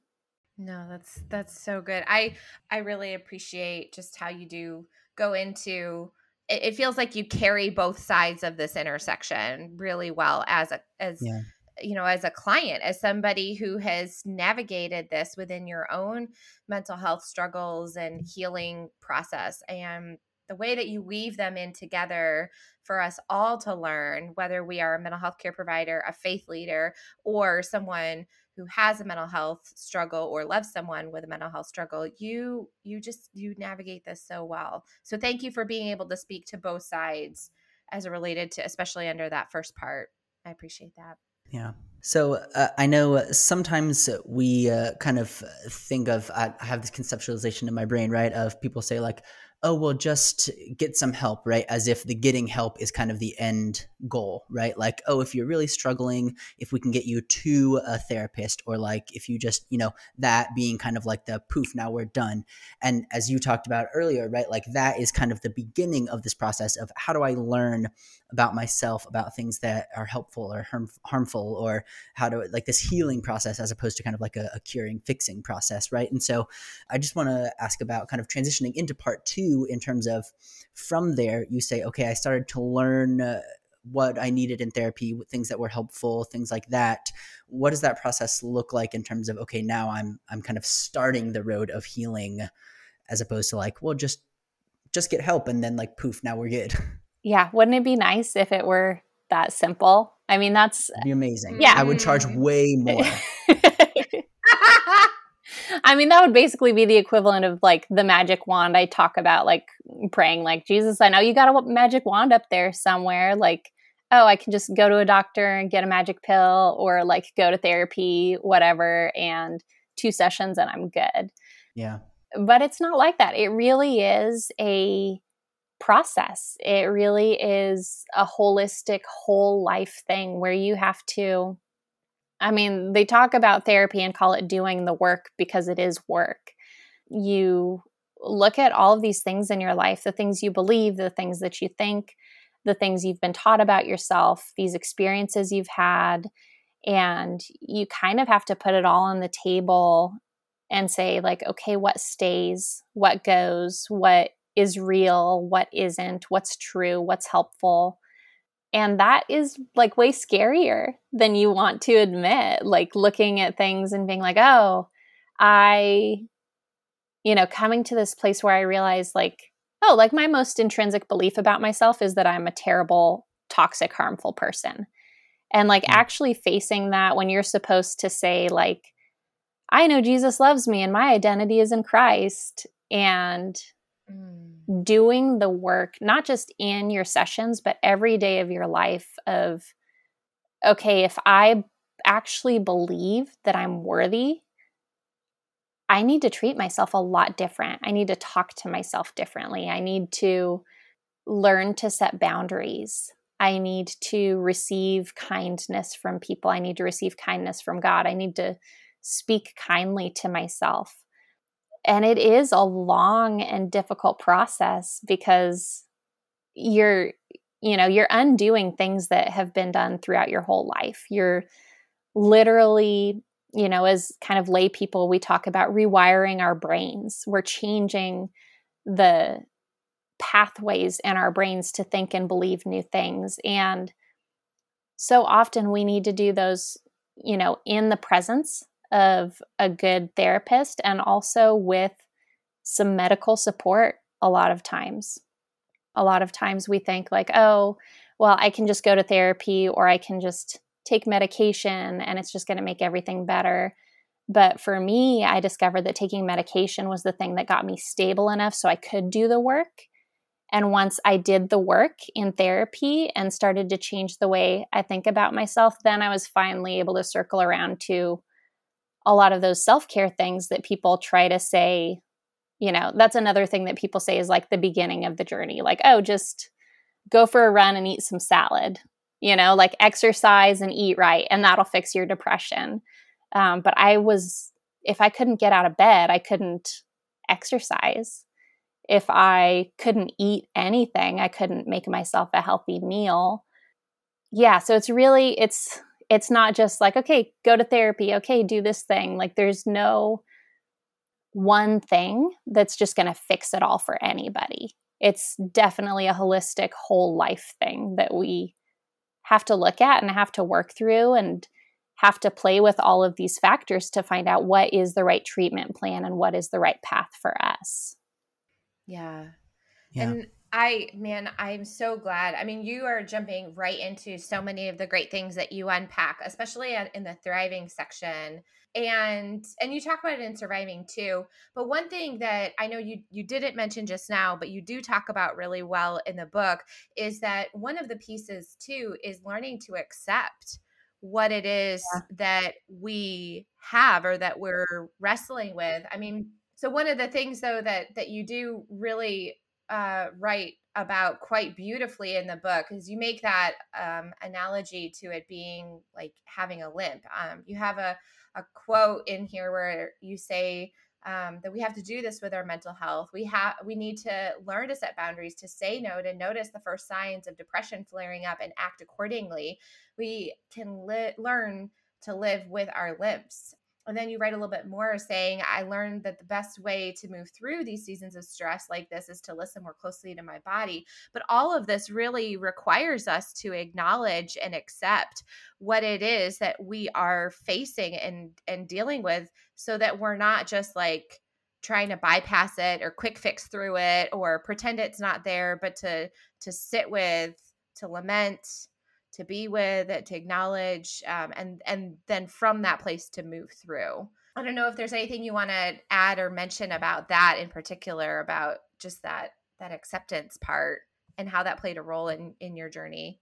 No, that's that's so good. I I really appreciate just how you do go into it, it feels like you carry both sides of this intersection really well as a as yeah. you know as a client as somebody who has navigated this within your own mental health struggles and healing process and the way that you weave them in together for us all to learn whether we are a mental health care provider a faith leader or someone who has a mental health struggle or loves someone with a mental health struggle you you just you navigate this so well. So thank you for being able to speak to both sides as related to especially under that first part. I appreciate that. Yeah. So uh, I know sometimes we uh, kind of think of I have this conceptualization in my brain, right? Of people say like, oh, well, just get some help, right? As if the getting help is kind of the end goal, right? Like, oh, if you're really struggling, if we can get you to a therapist, or like if you just, you know, that being kind of like the poof, now we're done. And as you talked about earlier, right? Like that is kind of the beginning of this process of how do I learn about myself, about things that are helpful or harm, harmful, or how to like this healing process as opposed to kind of like a, a curing, fixing process, right? And so I just want to ask about kind of transitioning into part two in terms of from there, you say, okay, I started to learn. Uh, what I needed in therapy, things that were helpful, things like that. What does that process look like in terms of okay, now I'm I'm kind of starting the road of healing as opposed to like, well, just just get help and then like poof, now we're good. Yeah, wouldn't it be nice if it were that simple? I mean, that's It'd be amazing. Yeah. I would charge Mm. way more. I mean, that would basically be the equivalent of like the magic wand I talk about, like praying, like, Jesus, I know you got a magic wand up there somewhere. Like, oh, I can just go to a doctor and get a magic pill or like go to therapy, whatever, and two sessions and I'm good. yeah. But it's not like that. It really is a process. It really is a holistic, whole life thing where you have to I mean, they talk about therapy and call it doing the work because it is work. You look at all of these things in your life the things you believe, the things that you think, the things you've been taught about yourself, these experiences you've had, and you kind of have to put it all on the table and say, like, okay, what stays, what goes, what is real, what isn't, what's true, what's helpful and that is like way scarier than you want to admit like looking at things and being like oh i you know coming to this place where i realize like oh like my most intrinsic belief about myself is that i'm a terrible toxic harmful person and like Mm. actually facing that when you're supposed to say like i know jesus loves me and my identity is in christ and Mm. doing the work, not just in your sessions, but every day of your life of, okay, if I actually believe that I'm worthy, I need to treat myself a lot different. I need to talk to myself differently. I need to learn to set boundaries. I need to receive kindness from people. I need to receive kindness from God. I need to speak kindly to myself and it is a long and difficult process because you're you know you're undoing things that have been done throughout your whole life. You're literally you know as kind of lay people we talk about rewiring our brains. We're changing the pathways in our brains to think and believe new things. And so often we need to do those you know in the presence of a good therapist and also with some medical support a lot of times. A lot of times we think, like, oh, well, I can just go to therapy or I can just take medication and it's just going to make everything better. But for me, I discovered that taking medication was the thing that got me stable enough so I could do the work. And once I did the work in therapy and started to change the way I think about myself, then I was finally able to circle around to a lot of those self care things that people try to say, you know, that's another thing that people say is like the beginning of the journey. Like, oh, just go for a run and eat some salad, you know, like exercise and eat right, and that'll fix your depression. Um, but I was, if I couldn't get out of bed, I couldn't exercise. If I couldn't eat anything, I couldn't make myself a healthy meal. Yeah, so it's really, it's, it's not just like okay go to therapy okay do this thing like there's no one thing that's just going to fix it all for anybody it's definitely a holistic whole life thing that we have to look at and have to work through and have to play with all of these factors to find out what is the right treatment plan and what is the right path for us Yeah. Yeah. And I, man, I'm so glad. I mean, you are jumping right into so many of the great things that you unpack, especially in the thriving section. And and you talk about it in surviving too. But one thing that I know you you didn't mention just now, but you do talk about really well in the book is that one of the pieces too is learning to accept what it is that we have or that we're wrestling with. I mean, so one of the things though that that you do really uh, write about quite beautifully in the book is you make that um, analogy to it being like having a limp. Um, you have a, a quote in here where you say um, that we have to do this with our mental health. We have we need to learn to set boundaries, to say no, to notice the first signs of depression flaring up and act accordingly. We can li- learn to live with our limps and then you write a little bit more saying i learned that the best way to move through these seasons of stress like this is to listen more closely to my body. But all of this really requires us to acknowledge and accept what it is that we are facing and and dealing with so that we're not just like trying to bypass it or quick fix through it or pretend it's not there but to to sit with to lament to be with, to acknowledge, um, and and then from that place to move through. I don't know if there's anything you want to add or mention about that in particular, about just that that acceptance part and how that played a role in in your journey.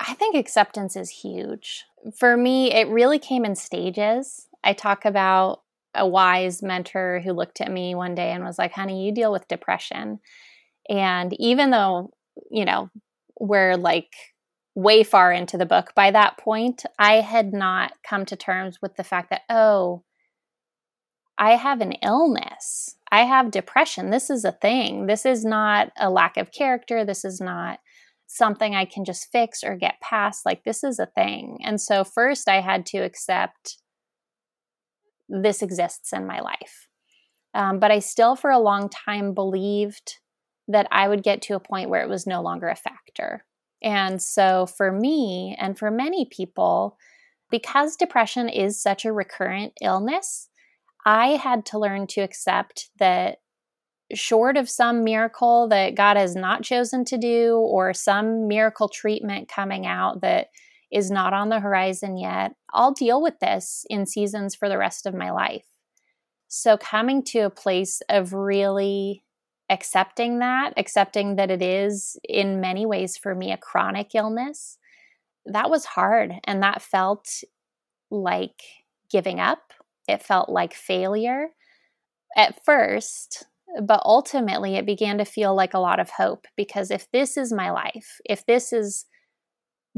I think acceptance is huge. For me, it really came in stages. I talk about a wise mentor who looked at me one day and was like, honey, you deal with depression. And even though, you know, we're like way far into the book by that point, I had not come to terms with the fact that, oh, I have an illness. I have depression. This is a thing. This is not a lack of character. This is not something I can just fix or get past. Like, this is a thing. And so, first, I had to accept this exists in my life. Um, but I still, for a long time, believed that I would get to a point where it was no longer a factor. And so, for me and for many people, because depression is such a recurrent illness, I had to learn to accept that short of some miracle that God has not chosen to do, or some miracle treatment coming out that is not on the horizon yet, I'll deal with this in seasons for the rest of my life. So, coming to a place of really accepting that, accepting that it is in many ways for me a chronic illness, that was hard. And that felt like giving up. It felt like failure at first, but ultimately it began to feel like a lot of hope because if this is my life, if this is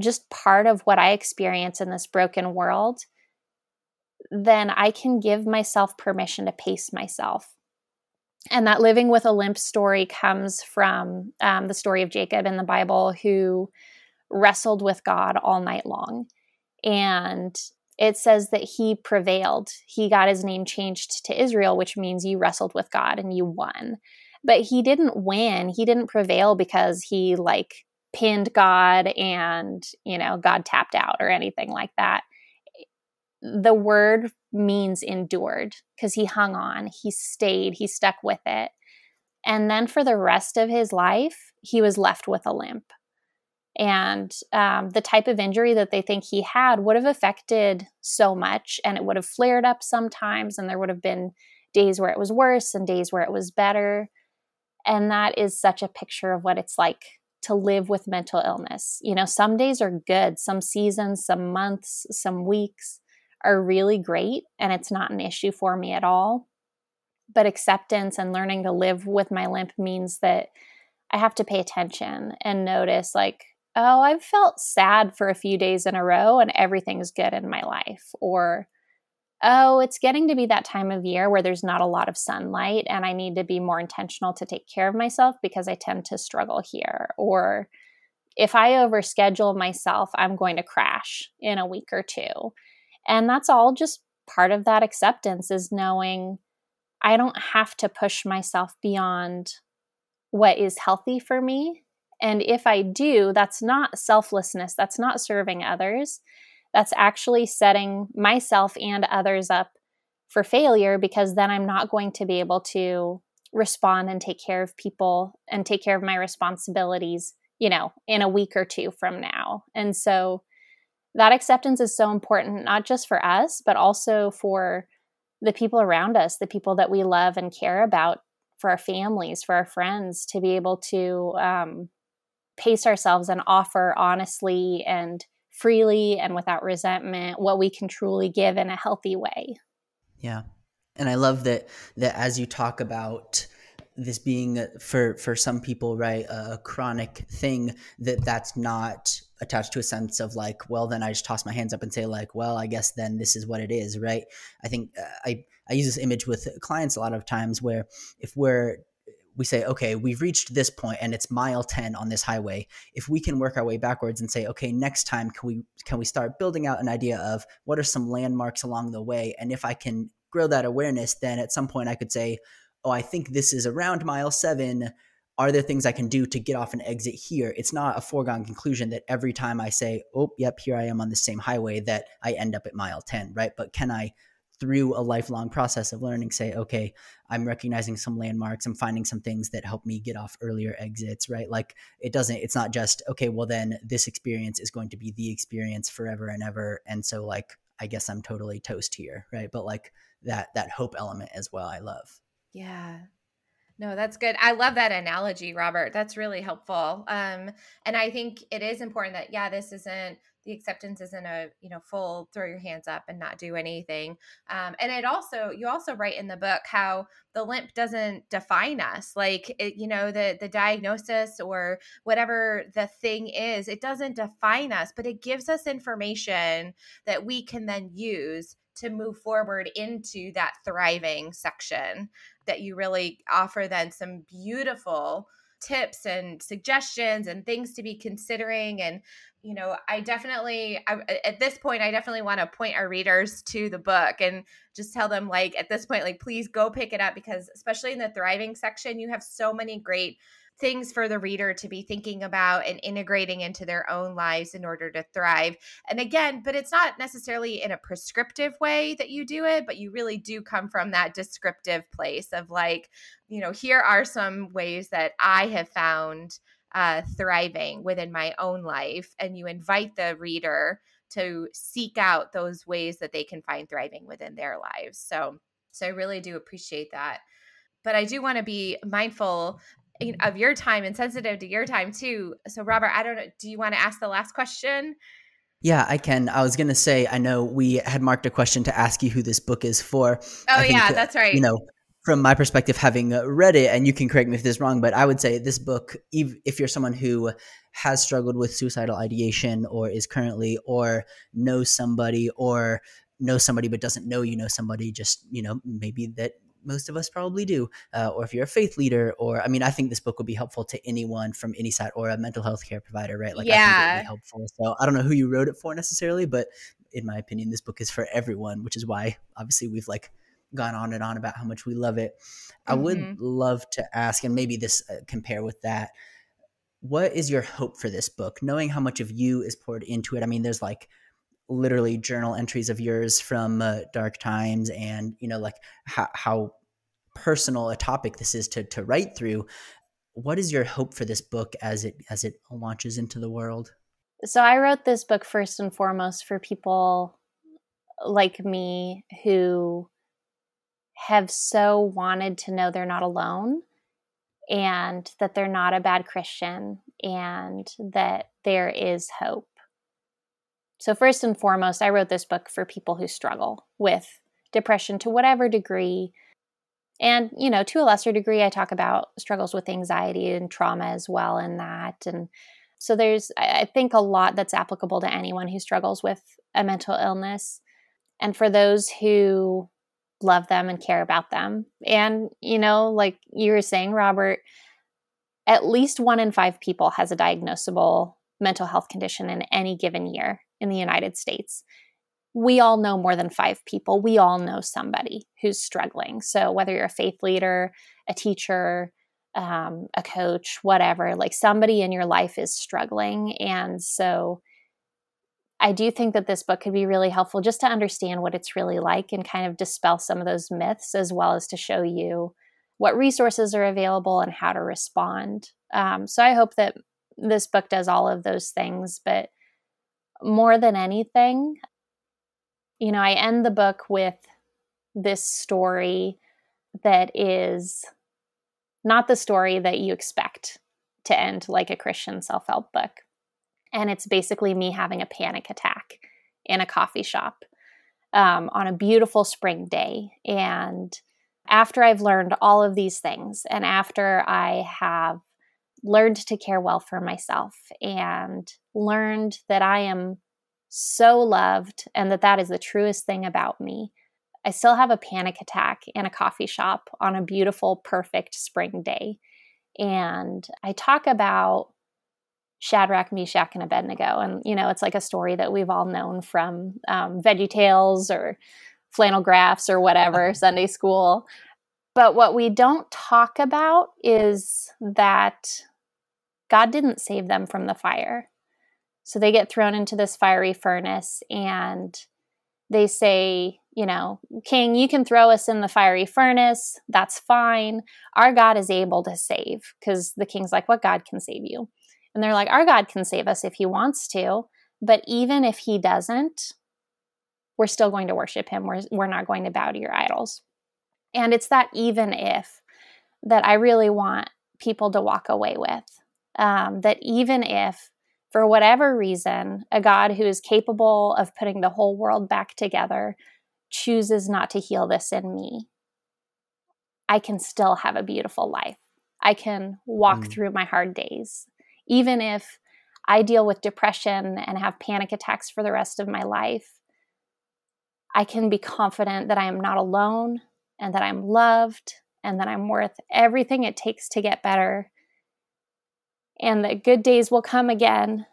just part of what I experience in this broken world, then I can give myself permission to pace myself and that living with a limp story comes from um, the story of Jacob in the Bible who wrestled with God all night long. And it says that he prevailed. He got his name changed to Israel, which means you wrestled with God and you won. But he didn't win. He didn't prevail because he like pinned God and, you know, God tapped out or anything like that the word means endured because he hung on, he stayed, he stuck with it. And then for the rest of his life, he was left with a limp. And um, the type of injury that they think he had would have affected so much, and it would have flared up sometimes, and there would have been days where it was worse and days where it was better. And that is such a picture of what it's like to live with mental illness. You know, some days are good, some seasons, some months, some weeks are really great and it's not an issue for me at all. But acceptance and learning to live with my limp means that I have to pay attention and notice, like, oh, I've felt sad for a few days in a row and everything's good in my life. Or, oh, it's getting to be that time of year where there's not a lot of sunlight and I need to be more intentional to take care of myself because I tend to struggle here. Or, if I overschedule myself, I'm going to crash in a week or two. And that's all just part of that acceptance is knowing I don't have to push myself beyond what is healthy for me. And if I do, that's not selflessness, that's not serving others. That's actually setting myself and others up for failure because then I'm not going to be able to respond and take care of people and take care of my responsibilities, you know, in a week or two from now. And so that acceptance is so important, not just for us, but also for the people around us, the people that we love and care about, for our families, for our friends, to be able to um, pace ourselves and offer honestly and freely and without resentment what we can truly give in a healthy way. Yeah. And I love that that as you talk about this being for for some people right a chronic thing that that's not attached to a sense of like well then i just toss my hands up and say like well i guess then this is what it is right i think uh, i i use this image with clients a lot of times where if we're we say, okay, we've reached this point and it's mile 10 on this highway. If we can work our way backwards and say, okay, next time can we can we start building out an idea of what are some landmarks along the way? And if I can grow that awareness, then at some point I could say, oh, I think this is around mile seven. Are there things I can do to get off and exit here? It's not a foregone conclusion that every time I say, oh, yep, here I am on the same highway, that I end up at mile 10, right? But can I through a lifelong process of learning say okay i'm recognizing some landmarks i'm finding some things that help me get off earlier exits right like it doesn't it's not just okay well then this experience is going to be the experience forever and ever and so like i guess i'm totally toast here right but like that that hope element as well i love yeah no, that's good. I love that analogy, Robert. That's really helpful. Um, and I think it is important that, yeah, this isn't the acceptance isn't a you know full throw your hands up and not do anything um, and it also you also write in the book how the limp doesn't define us like it, you know the the diagnosis or whatever the thing is it doesn't define us but it gives us information that we can then use to move forward into that thriving section that you really offer then some beautiful tips and suggestions and things to be considering and you know i definitely I, at this point i definitely want to point our readers to the book and just tell them like at this point like please go pick it up because especially in the thriving section you have so many great things for the reader to be thinking about and integrating into their own lives in order to thrive. And again, but it's not necessarily in a prescriptive way that you do it, but you really do come from that descriptive place of like, you know, here are some ways that I have found uh, thriving within my own life. And you invite the reader to seek out those ways that they can find thriving within their lives. So, so I really do appreciate that. But I do want to be mindful of your time and sensitive to your time too. So, Robert, I don't know. Do you want to ask the last question? Yeah, I can. I was going to say, I know we had marked a question to ask you who this book is for. Oh, think, yeah, uh, that's right. You know, from my perspective, having uh, read it, and you can correct me if this is wrong, but I would say this book, if you're someone who has struggled with suicidal ideation or is currently, or knows somebody, or knows somebody but doesn't know you know somebody, just, you know, maybe that most of us probably do. Uh, or if you're a faith leader, or I mean, I think this book would be helpful to anyone from any side or a mental health care provider, right? Like, yeah, helpful. So I don't know who you wrote it for necessarily, but in my opinion, this book is for everyone, which is why obviously we've like gone on and on about how much we love it. Mm-hmm. I would mm-hmm. love to ask, and maybe this uh, compare with that. What is your hope for this book? Knowing how much of you is poured into it. I mean, there's like literally journal entries of yours from uh, dark times and you know like how, how personal a topic this is to to write through. What is your hope for this book as it as it launches into the world? So i wrote this book first and foremost for people like me who have so wanted to know they're not alone and that they're not a bad christian and that there is hope so, first and foremost, I wrote this book for people who struggle with depression to whatever degree. And, you know, to a lesser degree, I talk about struggles with anxiety and trauma as well in that. And so there's, I think, a lot that's applicable to anyone who struggles with a mental illness. And for those who love them and care about them. And, you know, like you were saying, Robert, at least one in five people has a diagnosable mental health condition in any given year in the United States. We all know more than five people. We all know somebody who's struggling. So, whether you're a faith leader, a teacher, um, a coach, whatever, like somebody in your life is struggling. And so, I do think that this book could be really helpful just to understand what it's really like and kind of dispel some of those myths, as well as to show you what resources are available and how to respond. Um, so, I hope that this book does all of those things. But more than anything, you know, I end the book with this story that is not the story that you expect to end like a Christian self help book. And it's basically me having a panic attack in a coffee shop um, on a beautiful spring day. And after I've learned all of these things and after I have learned to care well for myself and learned that I am so loved and that that is the truest thing about me. I still have a panic attack in a coffee shop on a beautiful, perfect spring day. And I talk about Shadrach, Meshach, and Abednego. And, you know, it's like a story that we've all known from um, Veggie Tales or flannel graphs or whatever, Sunday school. But what we don't talk about is that God didn't save them from the fire. So they get thrown into this fiery furnace and they say, you know, King, you can throw us in the fiery furnace. That's fine. Our God is able to save. Because the king's like, what God can save you? And they're like, our God can save us if he wants to. But even if he doesn't, we're still going to worship him. We're, we're not going to bow to your idols. And it's that even if that I really want people to walk away with. Um, that even if, for whatever reason, a God who is capable of putting the whole world back together chooses not to heal this in me, I can still have a beautiful life. I can walk mm. through my hard days. Even if I deal with depression and have panic attacks for the rest of my life, I can be confident that I am not alone and that I'm loved and that I'm worth everything it takes to get better and that good days will come again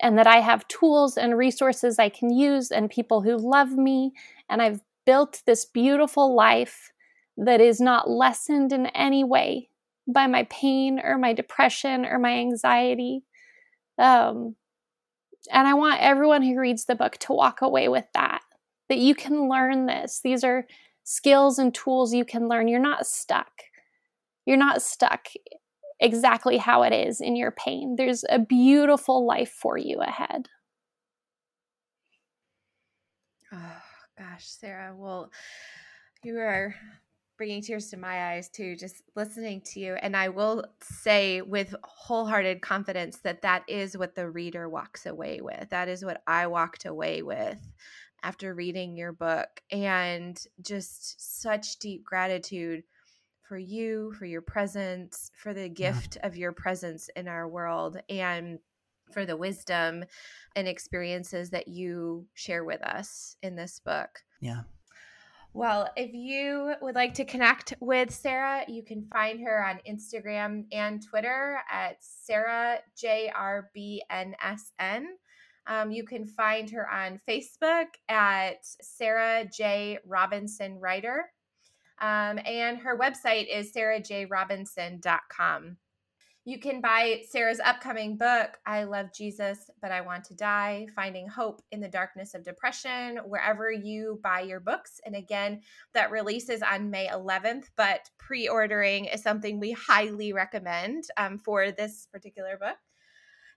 and that I have tools and resources I can use and people who love me and I've built this beautiful life that is not lessened in any way by my pain or my depression or my anxiety. Um, and I want everyone who reads the book to walk away with that that you can learn this. These are skills and tools you can learn. You're not stuck. You're not stuck exactly how it is in your pain. There's a beautiful life for you ahead. Oh, gosh, Sarah. Well, you are bringing tears to my eyes too, just listening to you. And I will say with wholehearted confidence that that is what the reader walks away with. That is what I walked away with after reading your book. And just such deep gratitude for you, for your presence, for the gift yeah. of your presence in our world, and for the wisdom and experiences that you share with us in this book. Yeah. Well, if you would like to connect with Sarah, you can find her on Instagram and Twitter at Sarah JRBNSN. Um, you can find her on Facebook at Sarah J. Robinson Writer. Um, and her website is sarahjrobinson.com. You can buy Sarah's upcoming book, I Love Jesus, But I Want to Die Finding Hope in the Darkness of Depression, wherever you buy your books. And again, that releases on May 11th, but pre ordering is something we highly recommend um, for this particular book.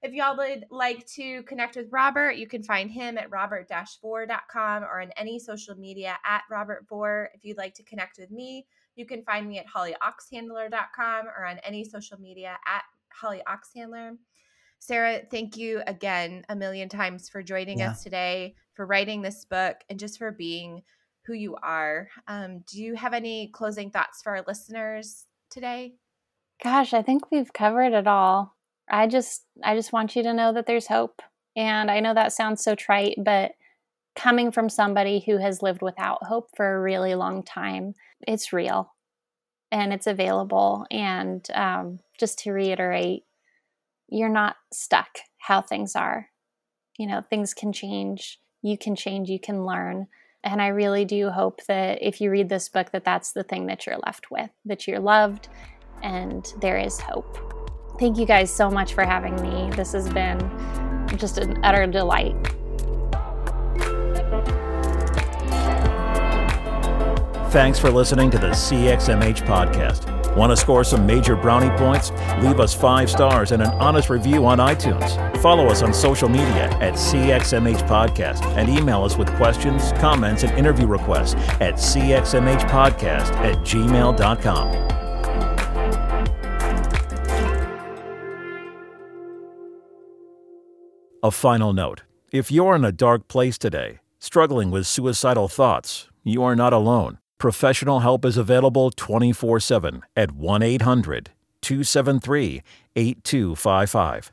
If y'all would like to connect with Robert, you can find him at robert-vore.com or on any social media at Robert Vore. If you'd like to connect with me, you can find me at hollyoxhandler.com or on any social media at hollyoxhandler. Sarah, thank you again a million times for joining yeah. us today, for writing this book, and just for being who you are. Um, do you have any closing thoughts for our listeners today? Gosh, I think we've covered it all. I just I just want you to know that there's hope. And I know that sounds so trite, but coming from somebody who has lived without hope for a really long time, it's real and it's available. And um, just to reiterate, you're not stuck how things are. You know, things can change. You can change. You can learn. And I really do hope that if you read this book, that that's the thing that you're left with, that you're loved and there is hope. Thank you guys so much for having me. This has been just an utter delight. Thanks for listening to the CXMH podcast. Want to score some major brownie points? Leave us five stars and an honest review on iTunes. Follow us on social media at CXMH Podcast and email us with questions, comments, and interview requests at cxmhpodcast at gmail.com. A final note if you're in a dark place today, struggling with suicidal thoughts, you are not alone. Professional help is available 24 7 at 1 800 273 8255.